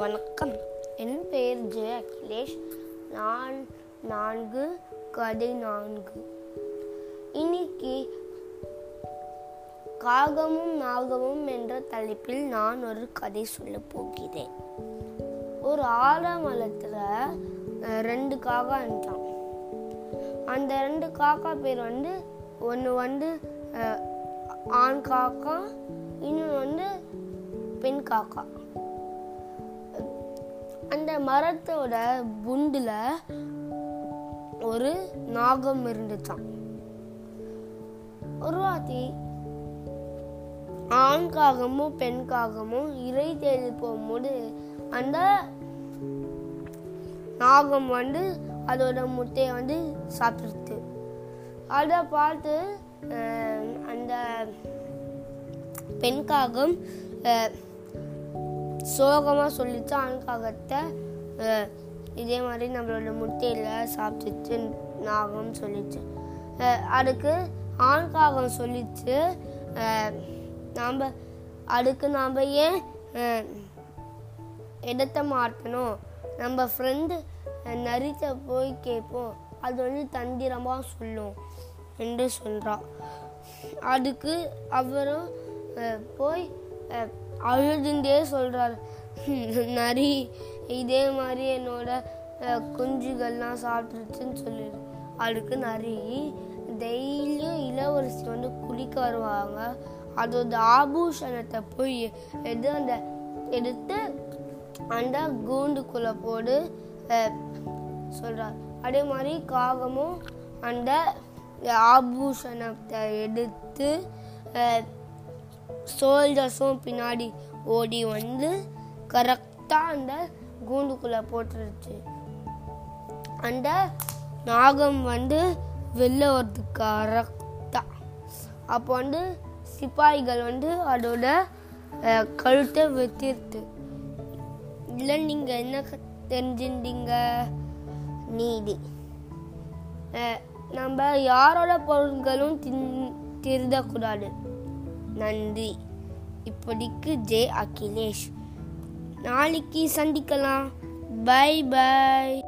வணக்கம். என் பெயர் ஜெய அகிலேஷ். நான் நான்கு கதை நான்கு. இன்னைக்கு காகமும் நாகமும் என்ற தலைப்பில் நான் ஒரு கதை சொல்ல போகிறேன். ஒரு ஆலமலத்தில் ரெண்டு காக்கா இருந்தான். அந்த ரெண்டு காக்கா பேர் வந்து ஒன்று வந்து ஆண் காக்கா இன்னொன்று வந்து பெண் காக்கா அந்த மரத்தோட புண்டுல ஒரு நாகம் இருந்துச்சான் ஒரு வாத்தி ஆண் காகமும் பெண் காகமும் இறை தேடி போகும்போது அந்த நாகம் வந்து அதோட முட்டையை வந்து சாப்பிட்டுருச்சு அதை பார்த்து அந்த பெண் காகம் அஹ், சோகமாக சொல்லிச்சு ஆண்காகத்தை இதே மாதிரி நம்மளோட முட்டையில் சாப்பிட்டுச்சு நாகம் சொல்லிச்சு அதுக்கு ஆண்காகம் சொல்லிச்சு நாம் அதுக்கு நாம் ஏன் இடத்த மாற்றணும்? நம்ம ஃப்ரெண்டு நரித்த போய் கேட்போம். அது வந்து தந்திரமாக சொல்லும் என்று சொல்றா. அதுக்கு அவரும் போய் அழுதுண்டே சொல்கிறார் நரி இதே மாதிரி என்னோட குஞ்சுகள்லாம் சாப்பிட்டுருச்சுன்னு சொல்லிடு அதுக்கு நரி டெய்லியும் இளவரசி வந்து குளிக்க வருவாங்க. அதோட ஆபூஷணத்தை போய் எது அந்த எடுத்து அந்த கூண்டுக்குள்ள போடு அஹ், சொல்றார். அதே மாதிரி காகமும் அந்த ஆபூஷணத்தை எடுத்து சோல்ஜர்ஸும் பின்னாடி ஓடி வந்து கரெக்டாக அந்த கூண்டுக்குள்ளே போட்டுருச்சு. அந்த நாகம் வந்து வெளில வருது கரெக்டாக அப்போ வந்து சிப்பாய்கள் வந்து அதோட கழுத்தை வெத்திருது இல்லை நீங்கள் என்ன தெரிஞ்சிருந்தீங்க? நீதி. நம்ம யாரோட பொருட்களும் தின் திருடக்கூடாது. நன்றி. இப்படிக்கு ஜே அகிலேஷ். நாளைக்கு சந்திக்கலாம். Bye bye.